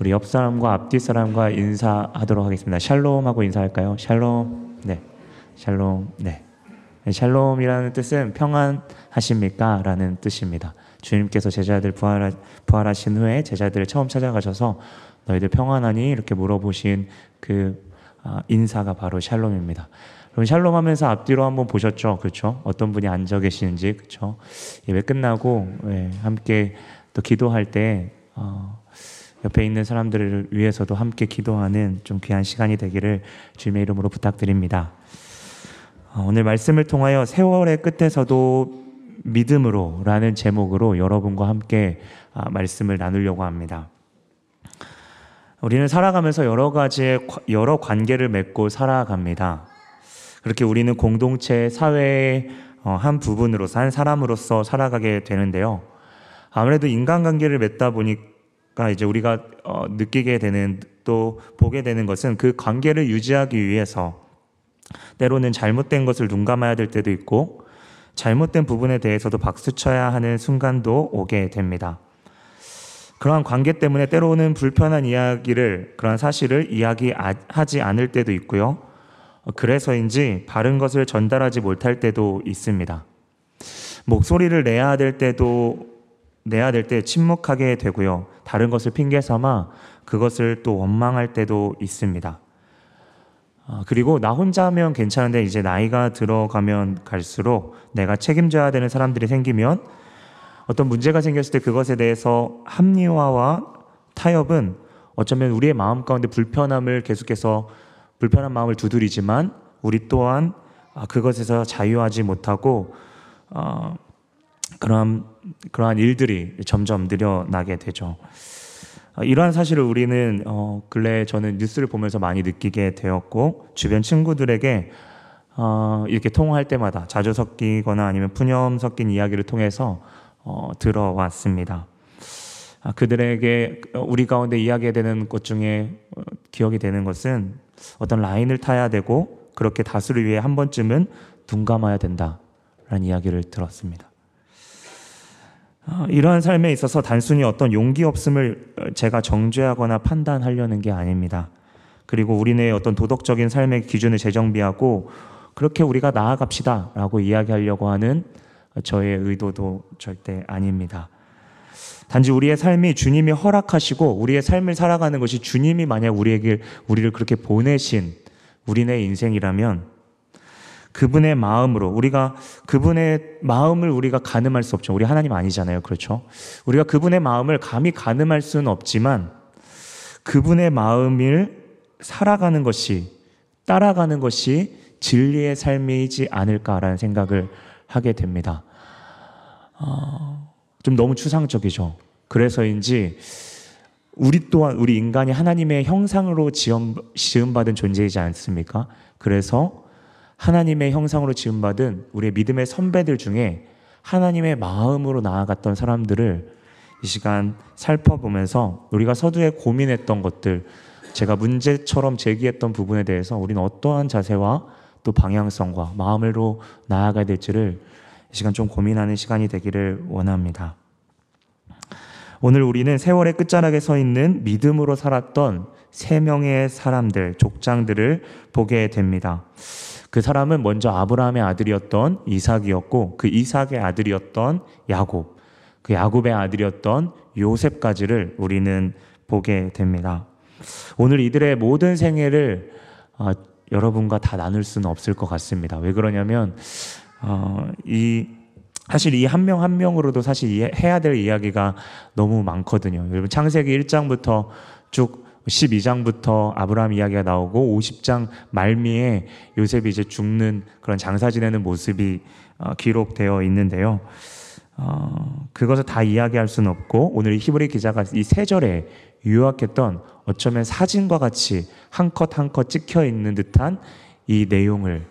우리 옆 사람과 앞뒤 사람과 인사하도록 하겠습니다. 샬롬 하고 인사할까요? 샬롬. 네. 샬롬. 네. 샬롬이라는 뜻은 평안하십니까? 라는 뜻입니다. 주님께서 제자들 부활하, 부활하신 후에 제자들을 처음 찾아가셔서 너희들 평안하니? 이렇게 물어보신 그 아, 인사가 바로 샬롬입니다. 그럼 샬롬 하면서 앞뒤로 한번 보셨죠? 그렇죠? 어떤 분이 앉아 계시는지, 그렇죠? 예배 끝나고 예, 함께 또 기도할 때 어, 옆에 있는 사람들을 위해서도 함께 기도하는 좀 귀한 시간이 되기를 주님의 이름으로 부탁드립니다. 어, 오늘 말씀을 통하여 세월의 끝에서도 믿음으로 라는 제목으로 여러분과 함께 아, 말씀을 나누려고 합니다. 우리는 살아가면서 여러 가지의 여러 관계를 맺고 살아갑니다. 그렇게 우리는 공동체, 사회의 어, 한 부분으로서, 한 사람으로서 살아가게 되는데요. 아무래도 인간관계를 맺다 보니 까 이제 우리가 어, 느끼게 되는 또 보게 되는 것은 그 관계를 유지하기 위해서 때로는 잘못된 것을 눈 감아야 될 때도 있고 잘못된 부분에 대해서도 박수 쳐야 하는 순간도 오게 됩니다. 그러한 관계 때문에 때로는 불편한 이야기를, 그러한 사실을 이야기하지 않을 때도 있고요. 그래서인지 바른 것을 전달하지 못할 때도 있습니다. 목소리를 내야 될 때도 내야 될 때 침묵하게 되고요. 다른 것을 핑계 삼아 그것을 또 원망할 때도 있습니다. 아, 그리고 나 혼자 하면 괜찮은데 이제 나이가 들어가면 갈수록 내가 책임져야 되는 사람들이 생기면 어떤 문제가 생겼을 때 그것에 대해서 합리화와 타협은 어쩌면 우리의 마음 가운데 불편함을 계속해서 불편한 마음을 두드리지만 우리 또한 아, 그것에서 자유하지 못하고 어, 그러한 그러한 일들이 점점 늘어나게 되죠. 어, 이러한 사실을 우리는 어, 근래 저는 뉴스를 보면서 많이 느끼게 되었고 주변 친구들에게 어, 이렇게 통화할 때마다 자주 섞이거나 아니면 푸념 섞인 이야기를 통해서 어, 들어왔습니다. 아, 그들에게 우리 가운데 이야기가 되는 것 중에 어, 기억이 되는 것은 어떤 라인을 타야 되고 그렇게 다수를 위해 한 번쯤은 눈 감아야 된다라는 이야기를 들었습니다. 어, 이러한 삶에 있어서 단순히 어떤 용기 없음을 제가 정죄하거나 판단하려는 게 아닙니다. 그리고 우리네 어떤 도덕적인 삶의 기준을 재정비하고 그렇게 우리가 나아갑시다 라고 이야기하려고 하는 저의 의도도 절대 아닙니다. 단지 우리의 삶이 주님이 허락하시고 우리의 삶을 살아가는 것이 주님이 만약 우리에게 우리를 그렇게 보내신 우리네 인생이라면 그분의 마음으로 우리가 그분의 마음을 우리가 가늠할 수 없죠. 우리 하나님 아니잖아요. 그렇죠? 우리가 그분의 마음을 감히 가늠할 수는 없지만 그분의 마음을 살아가는 것이 따라가는 것이 진리의 삶이지 않을까라는 생각을 하게 됩니다. 어, 좀 너무 추상적이죠. 그래서인지 우리 또한 우리 인간이 하나님의 형상으로 지음, 지음받은 존재이지 않습니까? 그래서 하나님의 형상으로 지음받은 우리의 믿음의 선배들 중에 하나님의 마음으로 나아갔던 사람들을 이 시간 살펴보면서 우리가 서두에 고민했던 것들, 제가 문제처럼 제기했던 부분에 대해서 우리는 어떠한 자세와 또 방향성과 마음으로 나아가야 될지를 이 시간 좀 고민하는 시간이 되기를 원합니다. 오늘 우리는 세월의 끝자락에 서 있는 믿음으로 살았던 세 명의 사람들, 족장들을 보게 됩니다. 그 사람은 먼저 아브라함의 아들이었던 이삭이었고 그 이삭의 아들이었던 야곱, 그 야곱의 아들이었던 요셉까지를 우리는 보게 됩니다. 오늘 이들의 모든 생애를 어, 여러분과 다 나눌 수는 없을 것 같습니다. 왜 그러냐면 어, 이 사실 이 한 명한 명으로도 사실 해야 될 이야기가 너무 많거든요. 여러분 창세기 1장부터 쭉 12장부터 아브라함 이야기가 나오고 50장 말미에 요셉이 이제 죽는 그런 장사 지내는 모습이 어, 기록되어 있는데요. 어, 그것을 다 이야기할 수는 없고 오늘 히브리 기자가 이 세 절에 유학했던 어쩌면 사진과 같이 한 컷 한 컷 찍혀 있는 듯한 이 내용을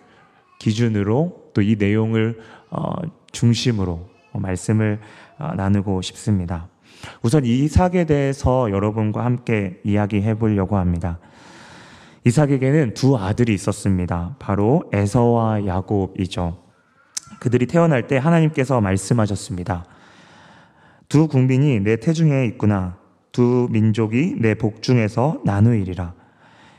기준으로 또 이 내용을 어, 중심으로 말씀을 어, 나누고 싶습니다. 우선 이삭에 대해서 여러분과 함께 이야기해 보려고 합니다. 이삭에게는 두 아들이 있었습니다. 바로 에서와 야곱이죠. 그들이 태어날 때 하나님께서 말씀하셨습니다. 두 국민이 내 태중에 있구나. 두두 민족이 내 복중에서 나누이리라.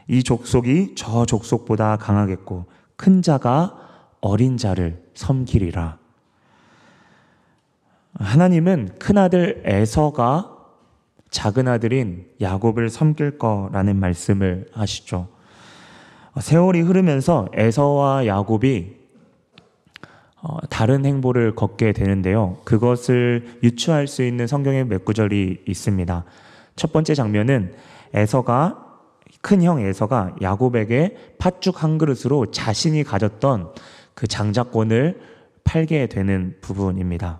이 족속이 저 족속보다 강하겠고 큰 자가 어린 자를 섬기리라. 하나님은 큰 아들 에서가 작은 아들인 야곱을 섬길 거라는 말씀을 하시죠. 세월이 흐르면서 에서와 야곱이 어, 다른 행보를 걷게 되는데요. 그것을 유추할 수 있는 성경의 몇 구절이 있습니다. 첫 번째 장면은 에서가 큰 형 에서가 야곱에게 팥죽 한 그릇으로 자신이 가졌던 그 장자권을 팔게 되는 부분입니다.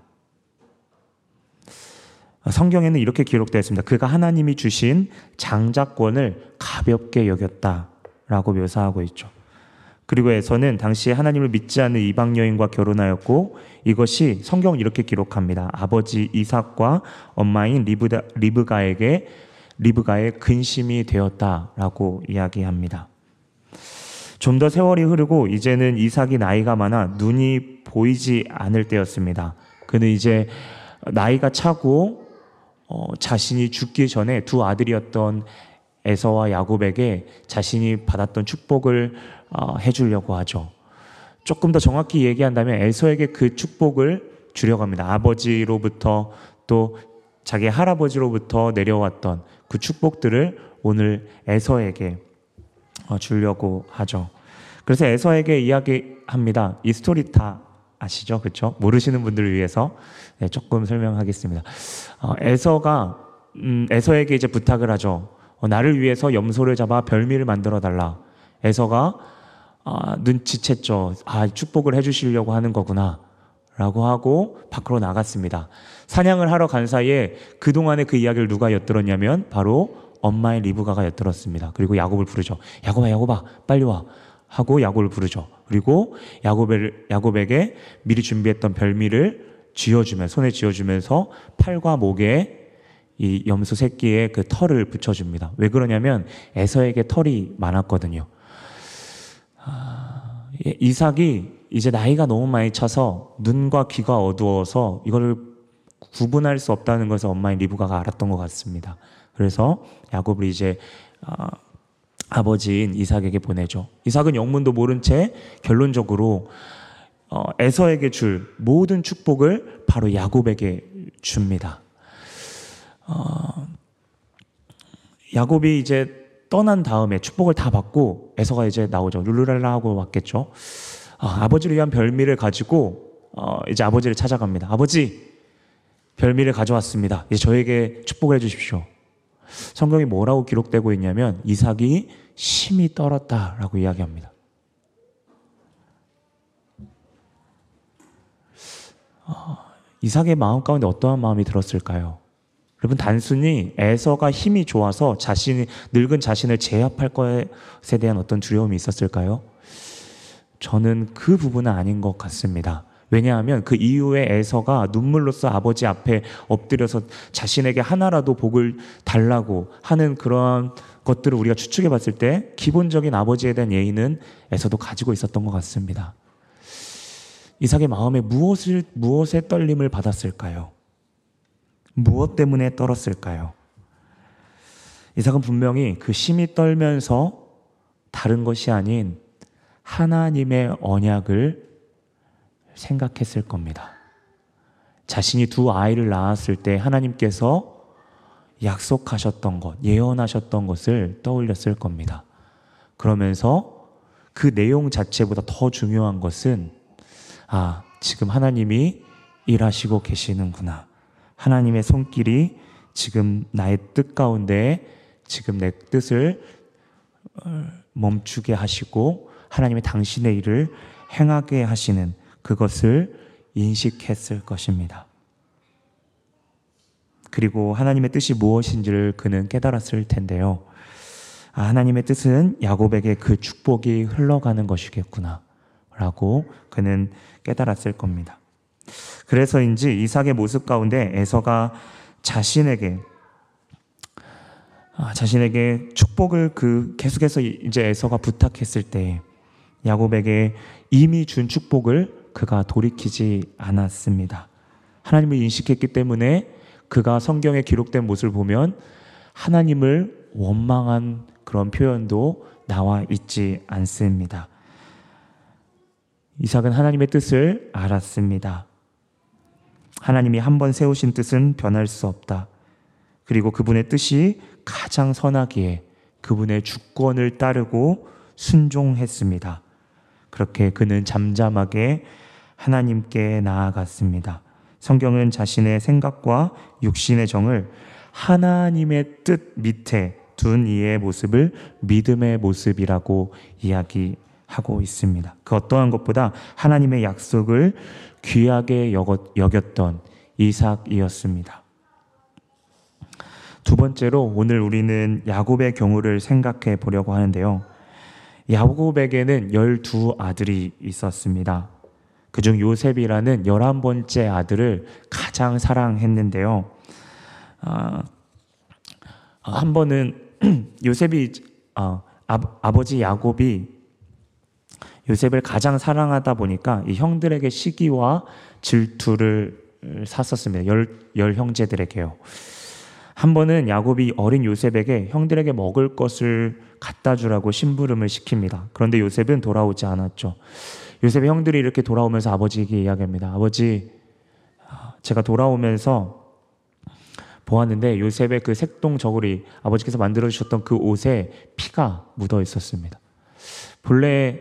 성경에는 이렇게 기록되어 있습니다. 그가 하나님이 주신 장자권을 가볍게 여겼다라고 묘사하고 있죠. 그리고 에서는 당시 하나님을 믿지 않는 이방 여인과 결혼하였고 이것이 성경 이렇게 기록합니다. 아버지 이삭과 엄마인 리브다, 리브가에게 리브가의 근심이 되었다라고 이야기합니다. 좀 더 세월이 흐르고 이제는 이삭이 나이가 많아 눈이 보이지 않을 때였습니다. 그는 이제 나이가 차고 어, 자신이 죽기 전에 두 아들이었던 에서와 야곱에게 자신이 받았던 축복을 어, 해주려고 하죠. 조금 더 정확히 얘기한다면 에서에게 그 축복을 주려고 합니다. 아버지로부터 또 자기 할아버지로부터 내려왔던 그 축복들을 오늘 에서에게 어, 주려고 하죠. 그래서 에서에게 이야기합니다. 이 스토리 다 아시죠? 그렇죠? 모르시는 분들을 위해서 네, 조금 설명하겠습니다. 어, 에서가 음, 에서에게 이제 부탁을 하죠. 어, 나를 위해서 염소를 잡아 별미를 만들어 달라. 에서가 아, 눈치챘죠. 아, 축복을 해주시려고 하는 거구나. 라고 하고 밖으로 나갔습니다. 사냥을 하러 간 사이에 그동안의 그 이야기를 누가 엿들었냐면 바로 엄마의 리브가가 엿들었습니다. 그리고 야곱을 부르죠. 야곱아, 야곱아, 빨리 와. 하고 야곱을 부르죠. 그리고 야곱을, 야곱에게 미리 준비했던 별미를 쥐어주면, 손에 쥐어주면서 팔과 목에 이 염소 새끼의 그 털을 붙여줍니다. 왜 그러냐면 에서에게 털이 많았거든요. 아, 이삭이 이제 나이가 너무 많이 차서 눈과 귀가 어두워서 이거를 구분할 수 없다는 것을 엄마인 리브가가 알았던 것 같습니다. 그래서 야곱을 이제 아, 아버지인 이삭에게 보내죠. 이삭은 영문도 모른 채 결론적으로 어, 에서에게 줄 모든 축복을 바로 야곱에게 줍니다. 어, 야곱이 이제 떠난 다음에 축복을 다 받고 에서가 이제 나오죠. 룰루랄라 하고 왔겠죠. 아, 버지를 위한 별미를 가지고 어, 이제 아버지를 찾아갑니다. 아버지, 별미를 가져왔습니다. 이제 저에게 축복을 해주십시오. 성경이 뭐라고 기록되고 있냐면 이삭이 심히 떨었다라고 이야기합니다. 어, 이삭의 마음 가운데 어떠한 마음이 들었을까요? 여러분 단순히 에서가 힘이 좋아서 자신이 늙은 자신을 제압할 것에 대한 어떤 두려움이 있었을까요? 저는 그 부분은 아닌 것 같습니다. 왜냐하면 그 이후에 에서가 눈물로써 아버지 앞에 엎드려서 자신에게 하나라도 복을 달라고 하는 그러한 것들을 우리가 추측해 봤을 때 기본적인 아버지에 대한 예의는 에서도 가지고 있었던 것 같습니다. 이삭의 마음에 무엇을, 무엇의 떨림을 받았을까요? 무엇 때문에 떨었을까요? 이삭은 분명히 그 심이 떨면서 다른 것이 아닌 하나님의 언약을 생각했을 겁니다. 자신이 두 아이를 낳았을 때 하나님께서 약속하셨던 것, 예언하셨던 것을 떠올렸을 겁니다. 그러면서 그 내용 자체보다 더 중요한 것은 아, 지금 하나님이 일하시고 계시는구나. 하나님의 손길이 지금 나의 뜻 가운데 지금 내 뜻을 어, 멈추게 하시고 하나님의 당신의 일을 행하게 하시는 그것을 인식했을 것입니다. 그리고 하나님의 뜻이 무엇인지를 그는 깨달았을 텐데요. 아, 하나님의 뜻은 야곱에게 그 축복이 흘러가는 것이겠구나. 라고 그는 깨달았을 겁니다. 그래서인지 이삭의 모습 가운데 에서가 자신에게 아, 자신에게 축복을 그 계속해서 이제 에서가 부탁했을 때 야곱에게 이미 준 축복을 그가 돌이키지 않았습니다. 하나님을 인식했기 때문에 그가 성경에 기록된 모습을 보면 하나님을 원망한 그런 표현도 나와 있지 않습니다. 이삭은 하나님의 뜻을 알았습니다. 하나님이 한 번 세우신 뜻은 변할 수 없다. 그리고 그분의 뜻이 가장 선하기에 그분의 주권을 따르고 순종했습니다. 그렇게 그는 잠잠하게 하나님께 나아갔습니다. 성경은 자신의 생각과 육신의 정을 하나님의 뜻 밑에 둔 이의 모습을 믿음의 모습이라고 이야기하고 있습니다. 그 어떠한 것보다 하나님의 약속을 귀하게 여겼던 이삭이었습니다. 두 번째로 오늘 우리는 야곱의 경우를 생각해 보려고 하는데요. 야곱에게는 열두 아들이 있었습니다. 그중 요셉이라는 열한 번째 아들을 가장 사랑했는데요. 아, 한 번은 요셉이 아, 아버지 야곱이 요셉을 가장 사랑하다 보니까 이 형들에게 시기와 질투를 샀었습니다. 열, 열 형제들에게요. 한 번은 야곱이 어린 요셉에게 형들에게 먹을 것을 갖다 주라고 심부름을 시킵니다. 그런데 요셉은 돌아오지 않았죠. 요셉의 형들이 이렇게 돌아오면서 아버지에게 이야기합니다. 아버지, 제가 돌아오면서 보았는데 요셉의 그 색동 저고리 아버지께서 만들어 주셨던 그 옷에 피가 묻어 있었습니다. 본래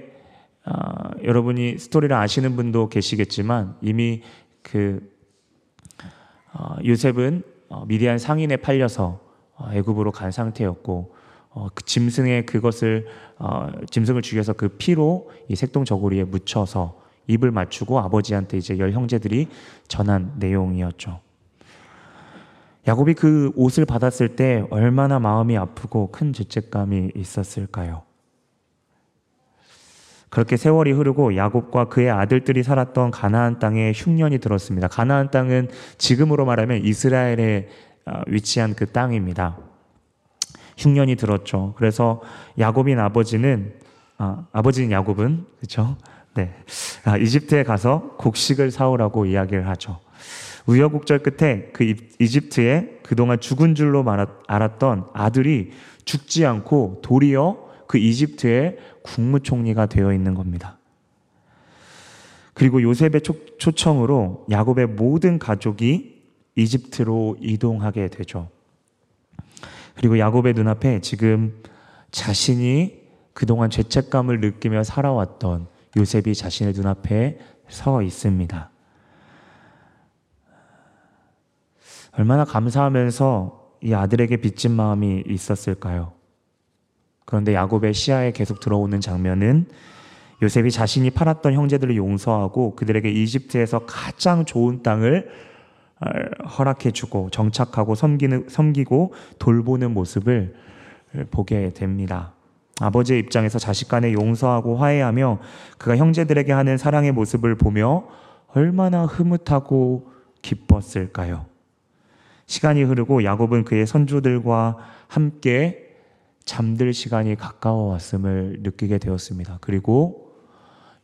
어, 여러분이 스토리를 아시는 분도 계시겠지만 이미 그 어, 요셉은 어, 미디안 상인에 팔려서 어, 애굽으로 간 상태였고 어, 그 짐승의 그것을 어, 짐승을 죽여서 그 피로 이 색동 저고리에 묻혀서 입을 맞추고 아버지한테 이제 열 형제들이 전한 내용이었죠. 야곱이 그 옷을 받았을 때 얼마나 마음이 아프고 큰 죄책감이 있었을까요? 그렇게 세월이 흐르고 야곱과 그의 아들들이 살았던 가나안 땅에 흉년이 들었습니다. 가나안 땅은 지금으로 말하면 이스라엘에 어, 위치한 그 땅입니다. 흉년이 들었죠. 그래서 야곱인 아버지는 아, 아버지인 야곱은 그렇죠. 네, 아, 이집트에 가서 곡식을 사오라고 이야기를 하죠. 우여곡절 끝에 그 이집트에 그동안 죽은 줄로 알았던 아들이 죽지 않고 도리어 그 이집트의 국무총리가 되어 있는 겁니다. 그리고 요셉의 초청으로 야곱의 모든 가족이 이집트로 이동하게 되죠. 그리고 야곱의 눈앞에 지금 자신이 그동안 죄책감을 느끼며 살아왔던 요셉이 자신의 눈앞에 서 있습니다. 얼마나 감사하면서 이 아들에게 빚진 마음이 있었을까요? 그런데 야곱의 시야에 계속 들어오는 장면은 요셉이 자신이 팔았던 형제들을 용서하고 그들에게 이집트에서 가장 좋은 땅을 어, 허락해주고 정착하고 섬기는, 섬기고 돌보는 모습을 보게 됩니다. 아버지의 입장에서 자식 간에 용서하고 화해하며 그가 형제들에게 하는 사랑의 모습을 보며 얼마나 흐뭇하고 기뻤을까요? 시간이 흐르고 야곱은 그의 선조들과 함께 잠들 시간이 가까워 왔음을 느끼게 되었습니다. 그리고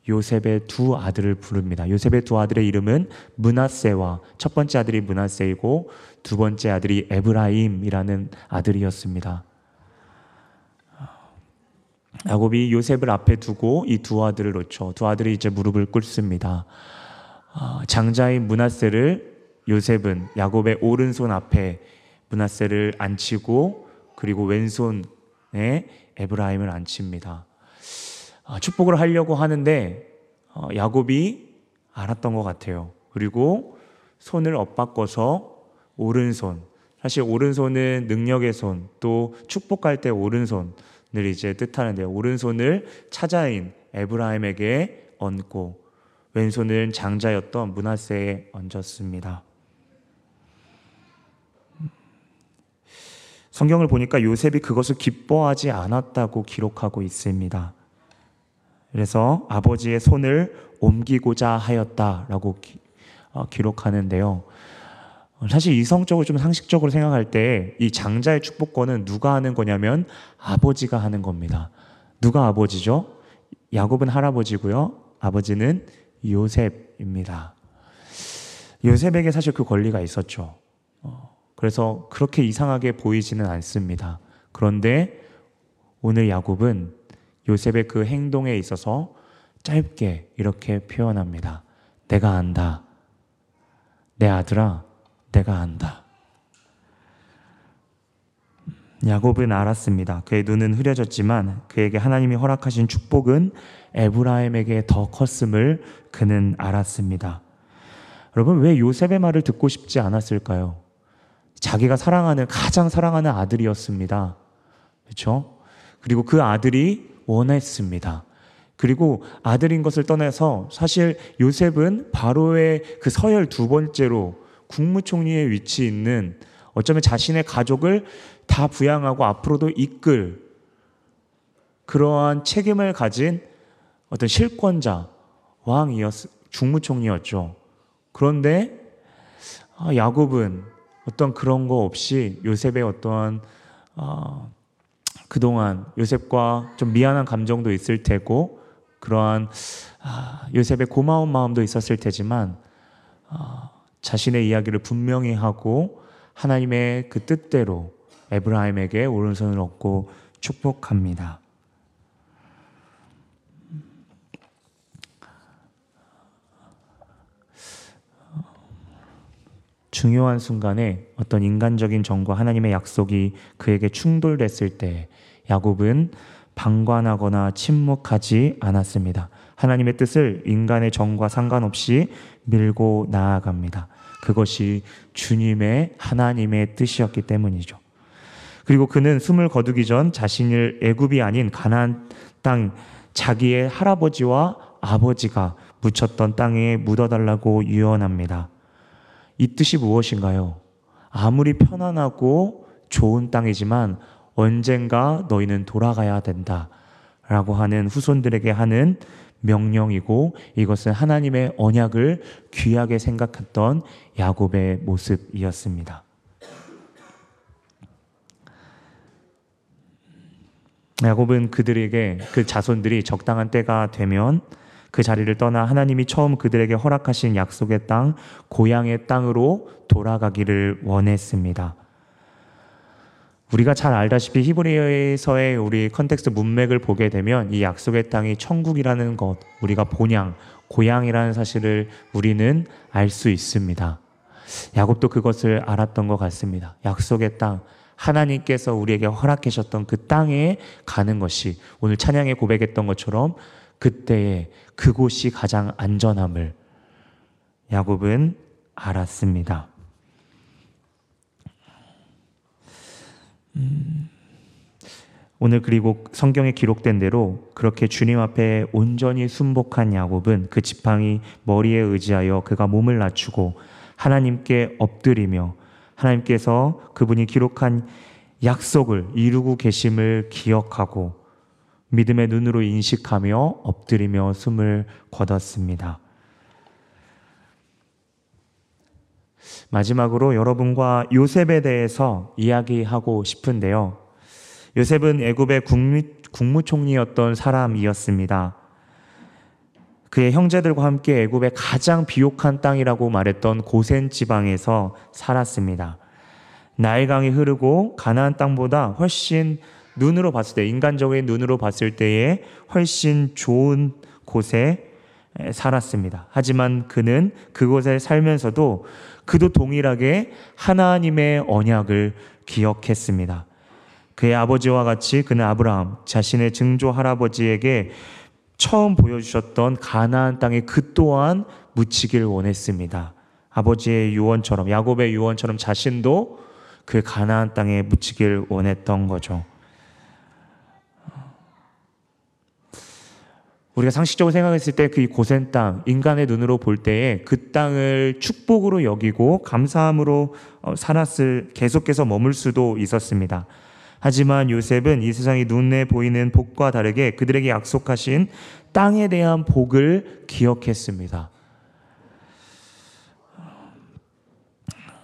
요셉의 두 아들을 부릅니다. 요셉의 두 아들의 이름은 문하세와 첫 번째 아들이 문하세이고 두 번째 아들이 에브라임이라는 아들이었습니다. 야곱이 요셉을 앞에 두고 이 두 아들을 놓죠. 두 아들이 이제 무릎을 꿇습니다. 아, 장자인 문하세를 요셉은 야곱의 오른손 앞에 문하세를 앉히고 그리고 왼손에 에브라임을 앉힙니다. 아, 축복을 하려고 하는데 어, 야곱이 알았던 것 같아요. 그리고 손을 엇바꿔서 오른손. 사실 오른손은 능력의 손, 또 축복할 때 오른손을 이제 뜻하는데 오른손을 차자인 에브라임에게 얹고 왼손은 장자였던 문하세에 얹었습니다. 성경을 보니까 요셉이 그것을 기뻐하지 않았다고 기록하고 있습니다. 그래서 아버지의 손을 옮기고자 하였다라고 기, 어, 기록하는데요. 사실 이성적으로 좀 상식적으로 생각할 때 이 장자의 축복권은 누가 하는 거냐면 아버지가 하는 겁니다. 누가 아버지죠? 야곱은 할아버지고요. 아버지는 요셉입니다. 요셉에게 사실 그 권리가 있었죠. 어, 그래서 그렇게 이상하게 보이지는 않습니다. 그런데 오늘 야곱은 요셉의 그 행동에 있어서 짧게 이렇게 표현합니다. 내가 안다. 내 아들아, 내가 안다. 야곱은 알았습니다. 그의 눈은 흐려졌지만 그에게 하나님이 허락하신 축복은 에브라임에게 더 컸음을 그는 알았습니다. 여러분, 왜 요셉의 말을 듣고 싶지 않았을까요? 자기가 사랑하는, 가장 사랑하는 아들이었습니다. 그렇죠? 그리고 그 아들이 원했습니다. 그리고 아들인 것을 떠나서 사실 요셉은 바로의 그 서열 두 번째로 국무총리의 위치 있는 어쩌면 자신의 가족을 다 부양하고 앞으로도 이끌 그러한 책임을 가진 어떤 실권자, 왕이었, 중무총리였죠. 그런데 아, 야곱은 어떤 그런 거 없이 요셉의 어떠한 어, 그동안 요셉과 좀 미안한 감정도 있을 테고 그러한 아, 요셉의 고마운 마음도 있었을 테지만 아, 자신의 이야기를 분명히 하고 하나님의 그 뜻대로 에브라임에게 오른손을 얻고 축복합니다. 중요한 순간에 어떤 인간적인 정과 하나님의 약속이 그에게 충돌됐을 때 야곱은 방관하거나 침묵하지 않았습니다. 하나님의 뜻을 인간의 정과 상관없이 밀고 나아갑니다. 그것이 주님의 하나님의 뜻이었기 때문이죠. 그리고 그는 숨을 거두기 전 자신을 애굽이 아닌 가나안 땅 자기의 할아버지와 아버지가 묻혔던 땅에 묻어달라고 유언합니다. 이 뜻이 무엇인가요? 아무리 편안하고 좋은 땅이지만 언젠가 너희는 돌아가야 된다. 라고 하는 후손들에게 하는 명령이고 이것은 하나님의 언약을 귀하게 생각했던 야곱의 모습이었습니다. 야곱은 그들에게 그 자손들이 적당한 때가 되면 그 자리를 떠나 하나님이 처음 그들에게 허락하신 약속의 땅, 고향의 땅으로 돌아가기를 원했습니다. 우리가 잘 알다시피 히브리서의 우리 context 문맥을 보게 되면 이 약속의 땅이 천국이라는 것, 우리가 본향, 고향이라는 사실을 우리는 알 수 있습니다. 야곱도 그것을 알았던 것 같습니다. 약속의 땅, 하나님께서 우리에게 허락하셨던 그 땅에 가는 것이 오늘 찬양에 고백했던 것처럼 그때에 그곳이 가장 안전함을 야곱은 알았습니다. 음, 오늘 그리고 성경에 기록된 대로 그렇게 주님 앞에 온전히 순복한 야곱은 그 지팡이 머리에 의지하여 그가 몸을 낮추고 하나님께 엎드리며 하나님께서 그분이 기록한 약속을 이루고 계심을 기억하고 믿음의 눈으로 인식하며 엎드리며 숨을 거뒀습니다. 마지막으로 여러분과 요셉에 대해서 이야기하고 싶은데요. 요셉은 애굽의 국무, 총리였던 사람이었습니다. 그의 형제들과 함께 애굽의 가장 비옥한 땅이라고 말했던 고센 지방에서 살았습니다. 나일강이 흐르고 가나안 땅보다 훨씬 눈으로 봤을 때 인간적인 눈으로 봤을 때에 훨씬 좋은 곳에 살았습니다. 하지만 그는 그곳에 살면서도 그도 동일하게 하나님의 언약을 기억했습니다. 그의 아버지와 같이 그는 아브라함 자신의 증조 할아버지에게 처음 보여주셨던 가나안 땅에 그 또한 묻히길 원했습니다. 아버지의 유언처럼 야곱의 유언처럼 자신도 그 가나안 땅에 묻히길 원했던 거죠. 우리가 상식적으로 생각했을 때 그 고센 땅, 인간의 눈으로 볼 때에 그 땅을 축복으로 여기고 감사함으로 어, 살았을, 계속해서 머물 수도 있었습니다. 하지만 요셉은 이 세상이 눈에 보이는 복과 다르게 그들에게 약속하신 땅에 대한 복을 기억했습니다.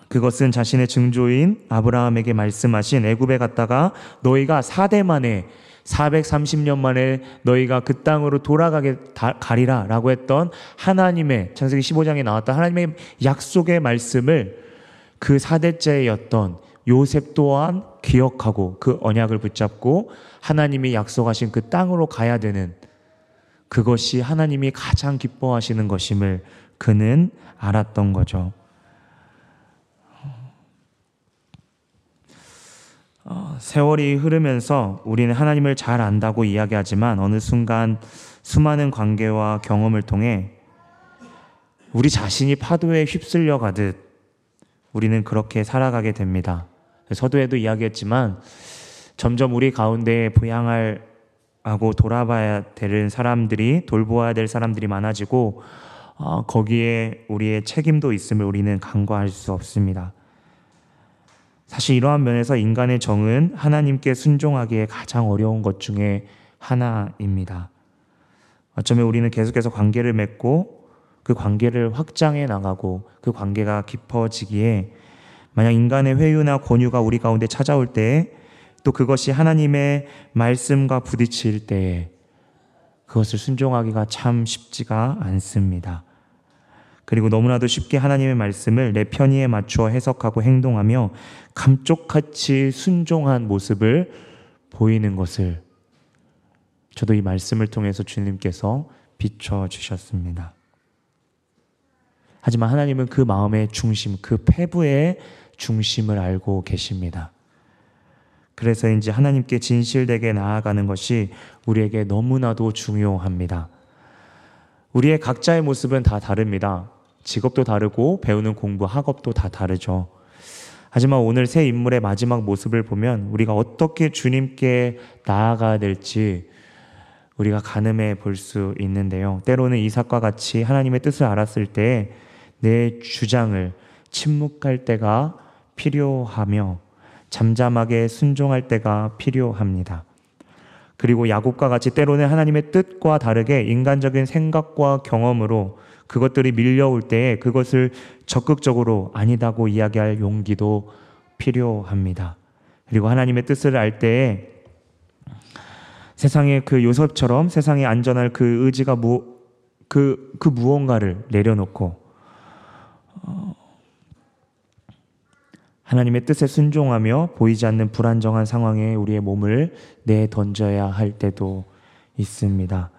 그것은 자신의 증조인 아브라함에게 말씀하신 애굽에 갔다가 너희가 4대 만에 430년 만에 너희가 그 땅으로 돌아가게 가리라 라고 했던 하나님의 창세기 15장에 나왔던 하나님의 약속의 말씀을 그 사대째였던 요셉 또한 기억하고 그 언약을 붙잡고 하나님이 약속하신 그 땅으로 가야 되는 그것이 하나님이 가장 기뻐하시는 것임을 그는 알았던 거죠. 세월이 흐르면서 우리는 하나님을 잘 안다고 이야기하지만 어느 순간 수많은 관계와 경험을 통해 우리 자신이 파도에 휩쓸려 가듯 우리는 그렇게 살아가게 됩니다. 서두에도 이야기했지만 점점 우리 가운데 부양할 하고 돌아봐야 되는 사람들이 돌보아야 될 사람들이 많아지고 어, 거기에 우리의 책임도 있음을 우리는 간과할 수 없습니다. 사실 이러한 면에서 인간의 정은 하나님께 순종하기에 가장 어려운 것 중에 하나입니다. 어쩌면 우리는 계속해서 관계를 맺고 그 관계를 확장해 나가고 그 관계가 깊어지기에 만약 인간의 회유나 권유가 우리 가운데 찾아올 때또 그것이 하나님의 말씀과 부딪힐 때에 그것을 순종하기가 참 쉽지가 않습니다. 그리고 너무나도 쉽게 하나님의 말씀을 내 편의에 맞추어 해석하고 행동하며 감쪽같이 순종한 모습을 보이는 것을 저도 이 말씀을 통해서 주님께서 비춰 주셨습니다. 하지만 하나님은 그 마음의 중심, 그 폐부의 중심을 알고 계십니다. 그래서인지 하나님께 진실되게 나아가는 것이 우리에게 너무나도 중요합니다. 우리의 각자의 모습은 다 다릅니다. 직업도 다르고 배우는 공부, 학업도 다 다르죠. 하지만 오늘 새 인물의 마지막 모습을 보면 우리가 어떻게 주님께 나아가야 될지 우리가 가늠해 볼 수 있는데요. 때로는 이삭과 같이 하나님의 뜻을 알았을 때 내 주장을 침묵할 때가 필요하며 잠잠하게 순종할 때가 필요합니다. 그리고 야곱과 같이 때로는 하나님의 뜻과 다르게 인간적인 생각과 경험으로 그것들이 밀려올 때에 그것을 적극적으로 아니다고 이야기할 용기도 필요합니다. 그리고 하나님의 뜻을 알 때에 세상의 그 요셉처럼 세상에 안전할 그 의지가 무, 그, 그 무언가를 내려놓고 어, 하나님의 뜻에 순종하며 보이지 않는 불안정한 상황에 우리의 몸을 내던져야 할 때도 있습니다.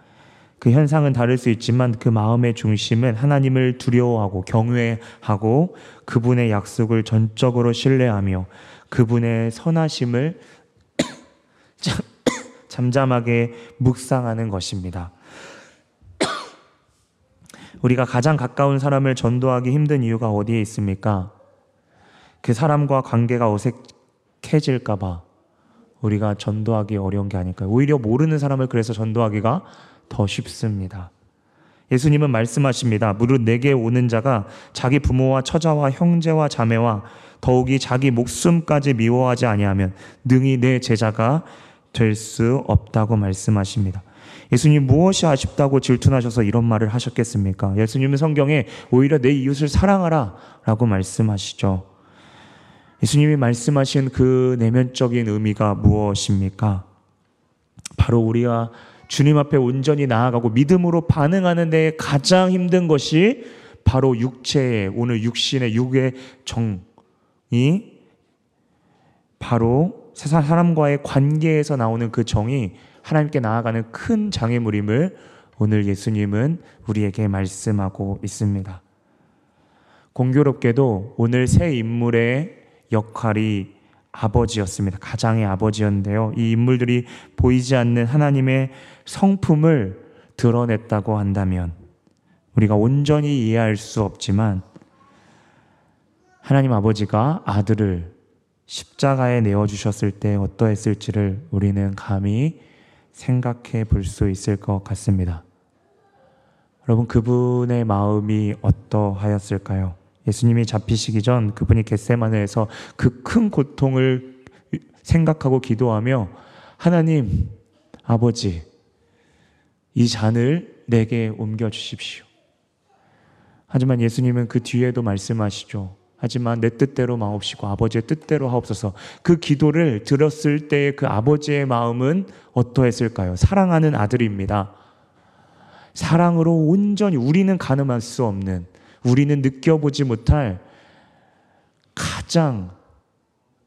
그 현상은 다를 수 있지만 그 마음의 중심은 하나님을 두려워하고 경외하고 그분의 약속을 전적으로 신뢰하며 그분의 선하심을 잠잠하게 묵상하는 것입니다. 우리가 가장 가까운 사람을 전도하기 힘든 이유가 어디에 있습니까? 그 사람과 관계가 어색해질까봐 우리가 전도하기 어려운 게 아닐까요? 오히려 모르는 사람을 그래서 전도하기가 더 쉽습니다. 예수님은 말씀하십니다. 무릇 내게 오는 자가 자기 부모와 처자와 형제와 자매와 더욱이 자기 목숨까지 미워하지 아니하면 능히 내 제자가 될 수 없다고 말씀하십니다. 예수님 무엇이 아쉽다고 질투나셔서 이런 말을 하셨겠습니까? 예수님은 성경에 오히려 내 이웃을 사랑하라 라고 말씀하시죠. 예수님이 말씀하신 그 내면적인 의미가 무엇입니까? 바로 우리가 주님 앞에 온전히 나아가고 믿음으로 반응하는 데 가장 힘든 것이 바로 육체의 오늘 육신의 육의 정이 바로 사람과의 관계에서 나오는 그 정이 하나님께 나아가는 큰 장애물임을 오늘 예수님은 우리에게 말씀하고 있습니다. 공교롭게도 오늘 새 인물의 역할이 아버지였습니다. 가장의 아버지였는데요. 이 인물들이 보이지 않는 하나님의 성품을 드러냈다고 한다면 우리가 온전히 이해할 수 없지만 하나님 아버지가 아들을 십자가에 내어주셨을 때 어떠했을지를 우리는 감히 생각해 볼 수 있을 것 같습니다. 여러분, 그분의 마음이 어떠하였을까요? 예수님이 잡히시기 전 그분이 겟세마네에서 그 큰 고통을 생각하고 기도하며 하나님 아버지 이 잔을 내게 옮겨 주십시오. 하지만 예수님은 그 뒤에도 말씀하시죠. 하지만 내 뜻대로 마옵시고 아버지의 뜻대로 하옵소서. 그 기도를 들었을 때그 아버지의 마음은 어떠했을까요? 사랑하는 아들입니다. 사랑으로 온전히 우리는 가늠할 수 없는 우리는 느껴보지 못할 가장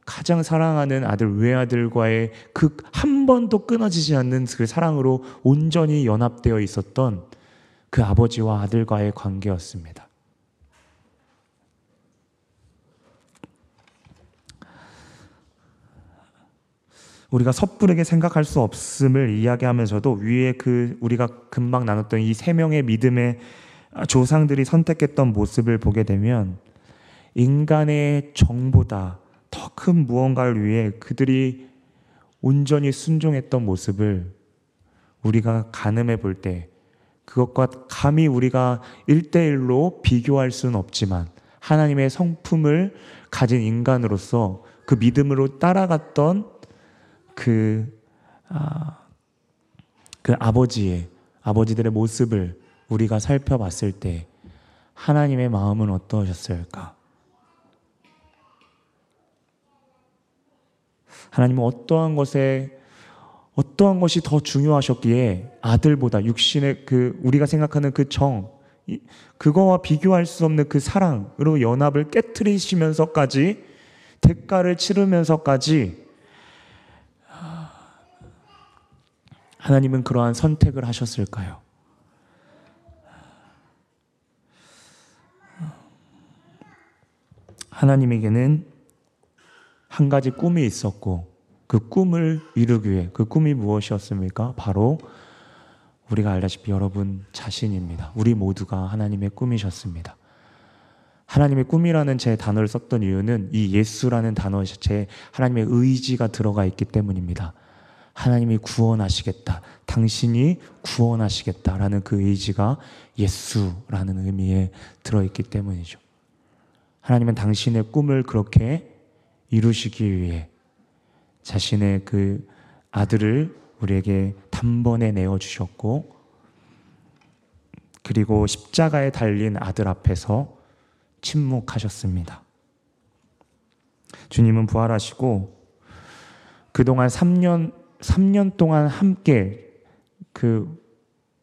가장 사랑하는 아들 외아들과의 그 한 번도 끊어지지 않는 그 사랑으로 온전히 연합되어 있었던 그 아버지와 아들과의 관계였습니다. 우리가 섣부르게 생각할 수 없음을 이야기하면서도 위에 그 우리가 금방 나눴던 이 세 명의 믿음의 조상들이 선택했던 모습을 보게 되면 인간의 정보다 더 큰 무언가를 위해 그들이 온전히 순종했던 모습을 우리가 가늠해 볼 때 그것과 감히 우리가 일대일로 비교할 수는 없지만 하나님의 성품을 가진 인간으로서 그 믿음으로 따라갔던 그, 아, 그 아버지의, 아버지들의 모습을 우리가 살펴봤을 때 하나님의 마음은 어떠셨을까? 하나님은 어떠한 것에 어떠한 것이 더 중요하셨기에 아들보다 육신의 그 우리가 생각하는 그 정, 그거와 비교할 수 없는 그 사랑으로 연합을 깨뜨리시면서까지 대가를 치르면서까지 하나님은 그러한 선택을 하셨을까요? 하나님에게는 한 가지 꿈이 있었고 그 꿈을 이루기 위해 그 꿈이 무엇이었습니까? 바로 우리가 알다시피 여러분 자신입니다. 우리 모두가 하나님의 꿈이셨습니다. 하나님의 꿈이라는 제 단어를 썼던 이유는 이 예수라는 단어 제 하나님의 의지가 들어가 있기 때문입니다. 하나님이 구원하시겠다. 당신이 구원하시겠다라는 그 의지가 예수라는 의미에 들어있기 때문이죠. 하나님은 당신의 꿈을 그렇게 이루시기 위해 자신의 그 아들을 우리에게 단번에 내어 주셨고, 그리고 십자가에 달린 아들 앞에서 침묵하셨습니다. 주님은 부활하시고, 그동안 3년 3년 동안 함께 그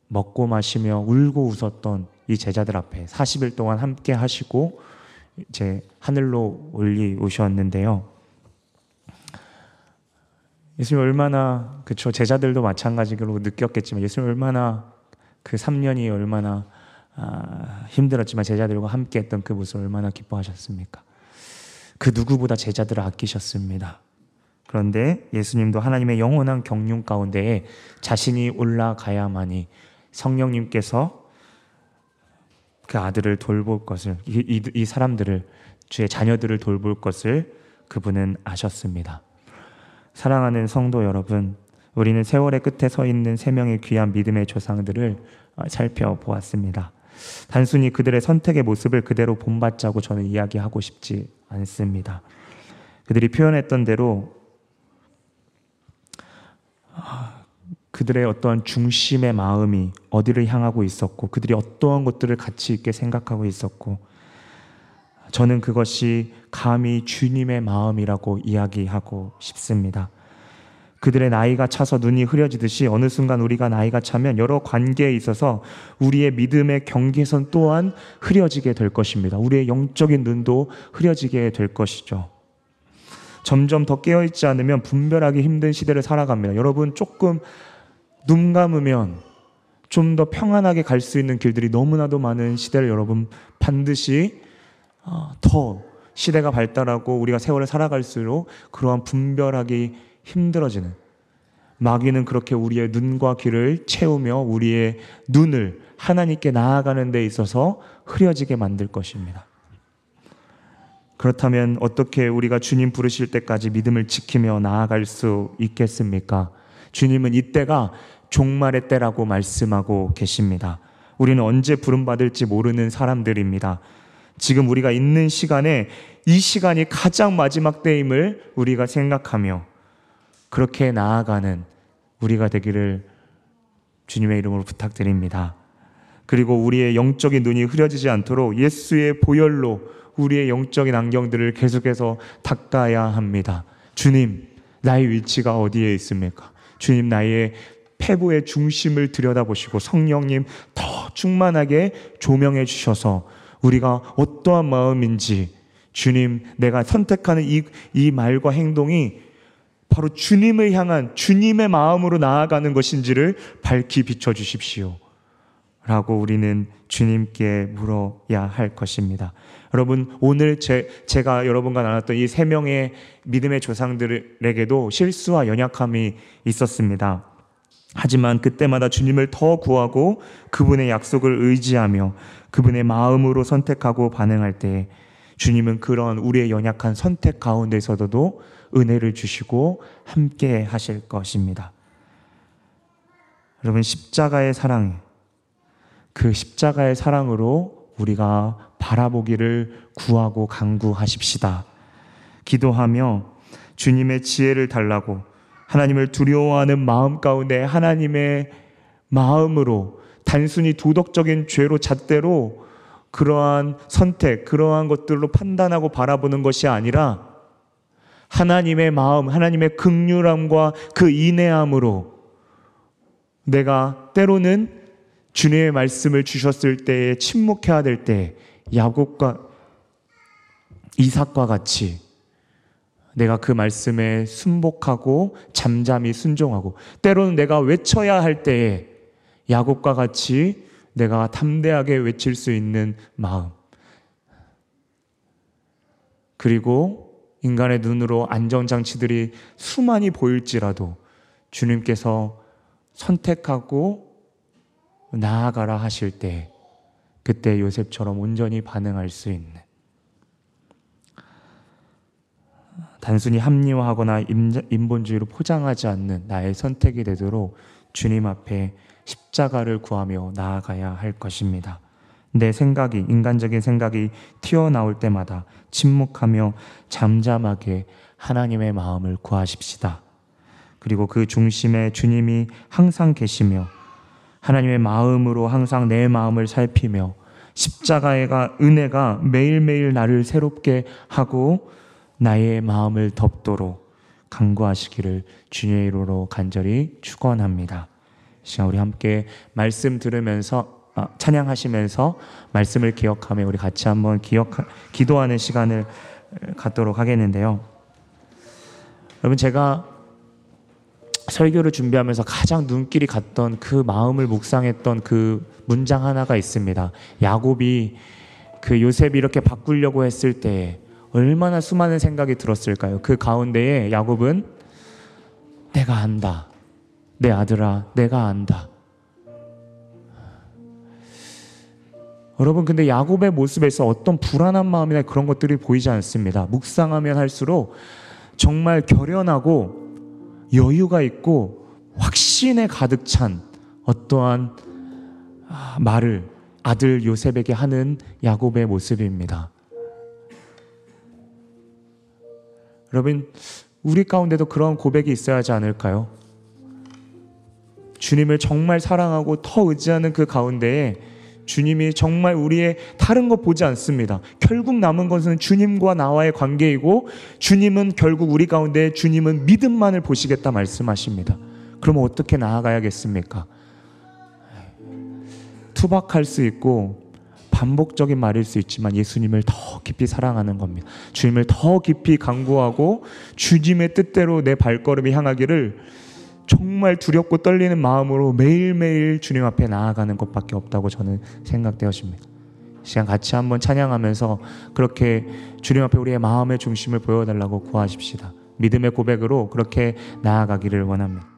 먹고 마시며 울고 웃었던 이 제자들 앞에 40일 동안 함께 하시고 이제 하늘로 올리 오셨는데요. 예수님 얼마나 그쵸 제자들도 마찬가지로 느꼈겠지만 예수님 얼마나 그 3년이 얼마나 아, 힘들었지만 제자들과 함께했던 그 모습 얼마나 기뻐하셨습니까? 그 누구보다 제자들을 아끼셨습니다. 그런데 예수님도 하나님의 영원한 경륜 가운데에 자신이 올라가야만이 성령님께서 그 아들을 돌볼 것을 이, 이, 이 사람들을 주의 자녀들을 돌볼 것을 그분은 아셨습니다. 사랑하는 성도 여러분, 우리는 세월의 끝에 서 있는 세 명의 귀한 믿음의 조상들을 살펴보았습니다. 단순히 그들의 선택의 모습을 그대로 본받자고 저는 이야기하고 싶지 않습니다. 그들이 표현했던 대로 그들의 어떠한 중심의 마음이 어디를 향하고 있었고 그들이 어떠한 것들을 가치 있게 생각하고 있었고 저는 그것이 감히 주님의 마음이라고 이야기하고 싶습니다. 그들의 나이가 차서 눈이 흐려지듯이 어느 순간 우리가 나이가 차면 여러 관계에 있어서 우리의 믿음의 경계선 또한 흐려지게 될 것입니다. 우리의 영적인 눈도 흐려지게 될 것이죠. 점점 더 깨어있지 않으면 분별하기 힘든 시대를 살아갑니다. 여러분 조금 눈 감으면 좀 더 평안하게 갈 수 있는 길들이 너무나도 많은 시대를 여러분 반드시 어, 더 시대가 발달하고 우리가 세월을 살아갈수록 그러한 분별하기 힘들어지는 마귀는 그렇게 우리의 눈과 귀를 채우며 우리의 눈을 하나님께 나아가는 데 있어서 흐려지게 만들 것입니다. 그렇다면 어떻게 우리가 주님 부르실 때까지 믿음을 지키며 나아갈 수 있겠습니까? 주님은 이때가 종말의 때라고 말씀하고 계십니다. 우리는 언제 부름받을지 모르는 사람들입니다. 지금 우리가 있는 시간에 이 시간이 가장 마지막 때임을 우리가 생각하며 그렇게 나아가는 우리가 되기를 주님의 이름으로 부탁드립니다. 그리고 우리의 영적인 눈이 흐려지지 않도록 예수의 보혈로 우리의 영적인 안경들을 계속해서 닦아야 합니다. 주님, 나의 위치가 어디에 있습니까? 주님, 나의 폐부의 중심을 들여다보시고 성령님 더 충만하게 조명해 주셔서 우리가 어떠한 마음인지 주님, 내가 선택하는 이, 이 말과 행동이 바로 주님을 향한 주님의 마음으로 나아가는 것인지를 밝히 비춰 주십시오. 라고 우리는 주님께 물어야 할 것입니다. 여러분, 오늘 제, 제가 여러분과 나눴던 이 세 명의 믿음의 조상들에게도 실수와 연약함이 있었습니다. 하지만 그때마다 주님을 더 구하고 그분의 약속을 의지하며 그분의 마음으로 선택하고 반응할 때 주님은 그런 우리의 연약한 선택 가운데서도 은혜를 주시고 함께 하실 것입니다. 여러분, 십자가의 사랑, 그 십자가의 사랑으로 우리가 바라보기를 구하고 강구하십시다. 기도하며 주님의 지혜를 달라고 하나님을 두려워하는 마음 가운데 하나님의 마음으로 단순히 도덕적인 죄로 잣대로 그러한 선택, 그러한 것들로 판단하고 바라보는 것이 아니라 하나님의 마음, 하나님의 극률함과 그 인내함으로 내가 때로는 주님의 말씀을 주셨을 때에 침묵해야 될 때 야곱과 이삭과 같이 내가 그 말씀에 순복하고 잠잠히 순종하고 때로는 내가 외쳐야 할 때에 야곱과 같이 내가 담대하게 외칠 수 있는 마음. 그리고 인간의 눈으로 안전장치들이 수많이 보일지라도 주님께서 선택하고 나아가라 하실 때 그때 요셉처럼 온전히 반응할 수 있는 단순히 합리화하거나 인본주의로 포장하지 않는 나의 선택이 되도록 주님 앞에 십자가를 구하며 나아가야 할 것입니다. 내 생각이, 인간적인 생각이 튀어나올 때마다 침묵하며 잠잠하게 하나님의 마음을 구하십시다. 그리고 그 중심에 주님이 항상 계시며 하나님의 마음으로 항상 내 마음을 살피며 십자가의가 은혜가 매일매일 나를 새롭게 하고 나의 마음을 덮도록 강구하시기를 주님의 이름으로 간절히 축원합니다. 시간 우리 함께 말씀 들으면서 아, 찬양하시면서 말씀을 기억하며 우리 같이 한번 기억 기도하는 시간을 갖도록 하겠는데요. 여러분 제가 설교를 준비하면서 가장 눈길이 갔던 그 마음을 묵상했던 그 문장 하나가 있습니다. 야곱이 그 요셉이 이렇게 바꾸려고 했을 때 얼마나 수많은 생각이 들었을까요? 그 가운데에 야곱은 내가 안다. 내 아들아, 내가 안다. 여러분, 근데 야곱의 모습에서 어떤 불안한 마음이나 그런 것들이 보이지 않습니다. 묵상하면 할수록 정말 결연하고 여유가 있고 확신에 가득 찬 어떠한 아, 말을 아들 요셉에게 하는 야곱의 모습입니다. 여러분, 우리 가운데도 그런 고백이 있어야 하지 않을까요? 주님을 정말 사랑하고 더 의지하는 그 가운데에 주님이 정말 우리의 다른 것 보지 않습니다. 결국 남은 것은 주님과 나와의 관계이고 주님은 결국 우리 가운데 주님은 믿음만을 보시겠다 말씀하십니다. 그러면 어떻게 나아가야겠습니까? 투박할 수 있고 반복적인 말일 수 있지만 예수님을 더 깊이 사랑하는 겁니다. 주님을 더 깊이 강구하고 주님의 뜻대로 내 발걸음이 향하기를 정말 두렵고 떨리는 마음으로 매일매일 주님 앞에 나아가는 것밖에 없다고 저는 생각되었습니다. 시간 같이 한번 찬양하면서 그렇게 주님 앞에 우리의 마음의 중심을 보여달라고 구하십시다. 믿음의 고백으로 그렇게 나아가기를 원합니다.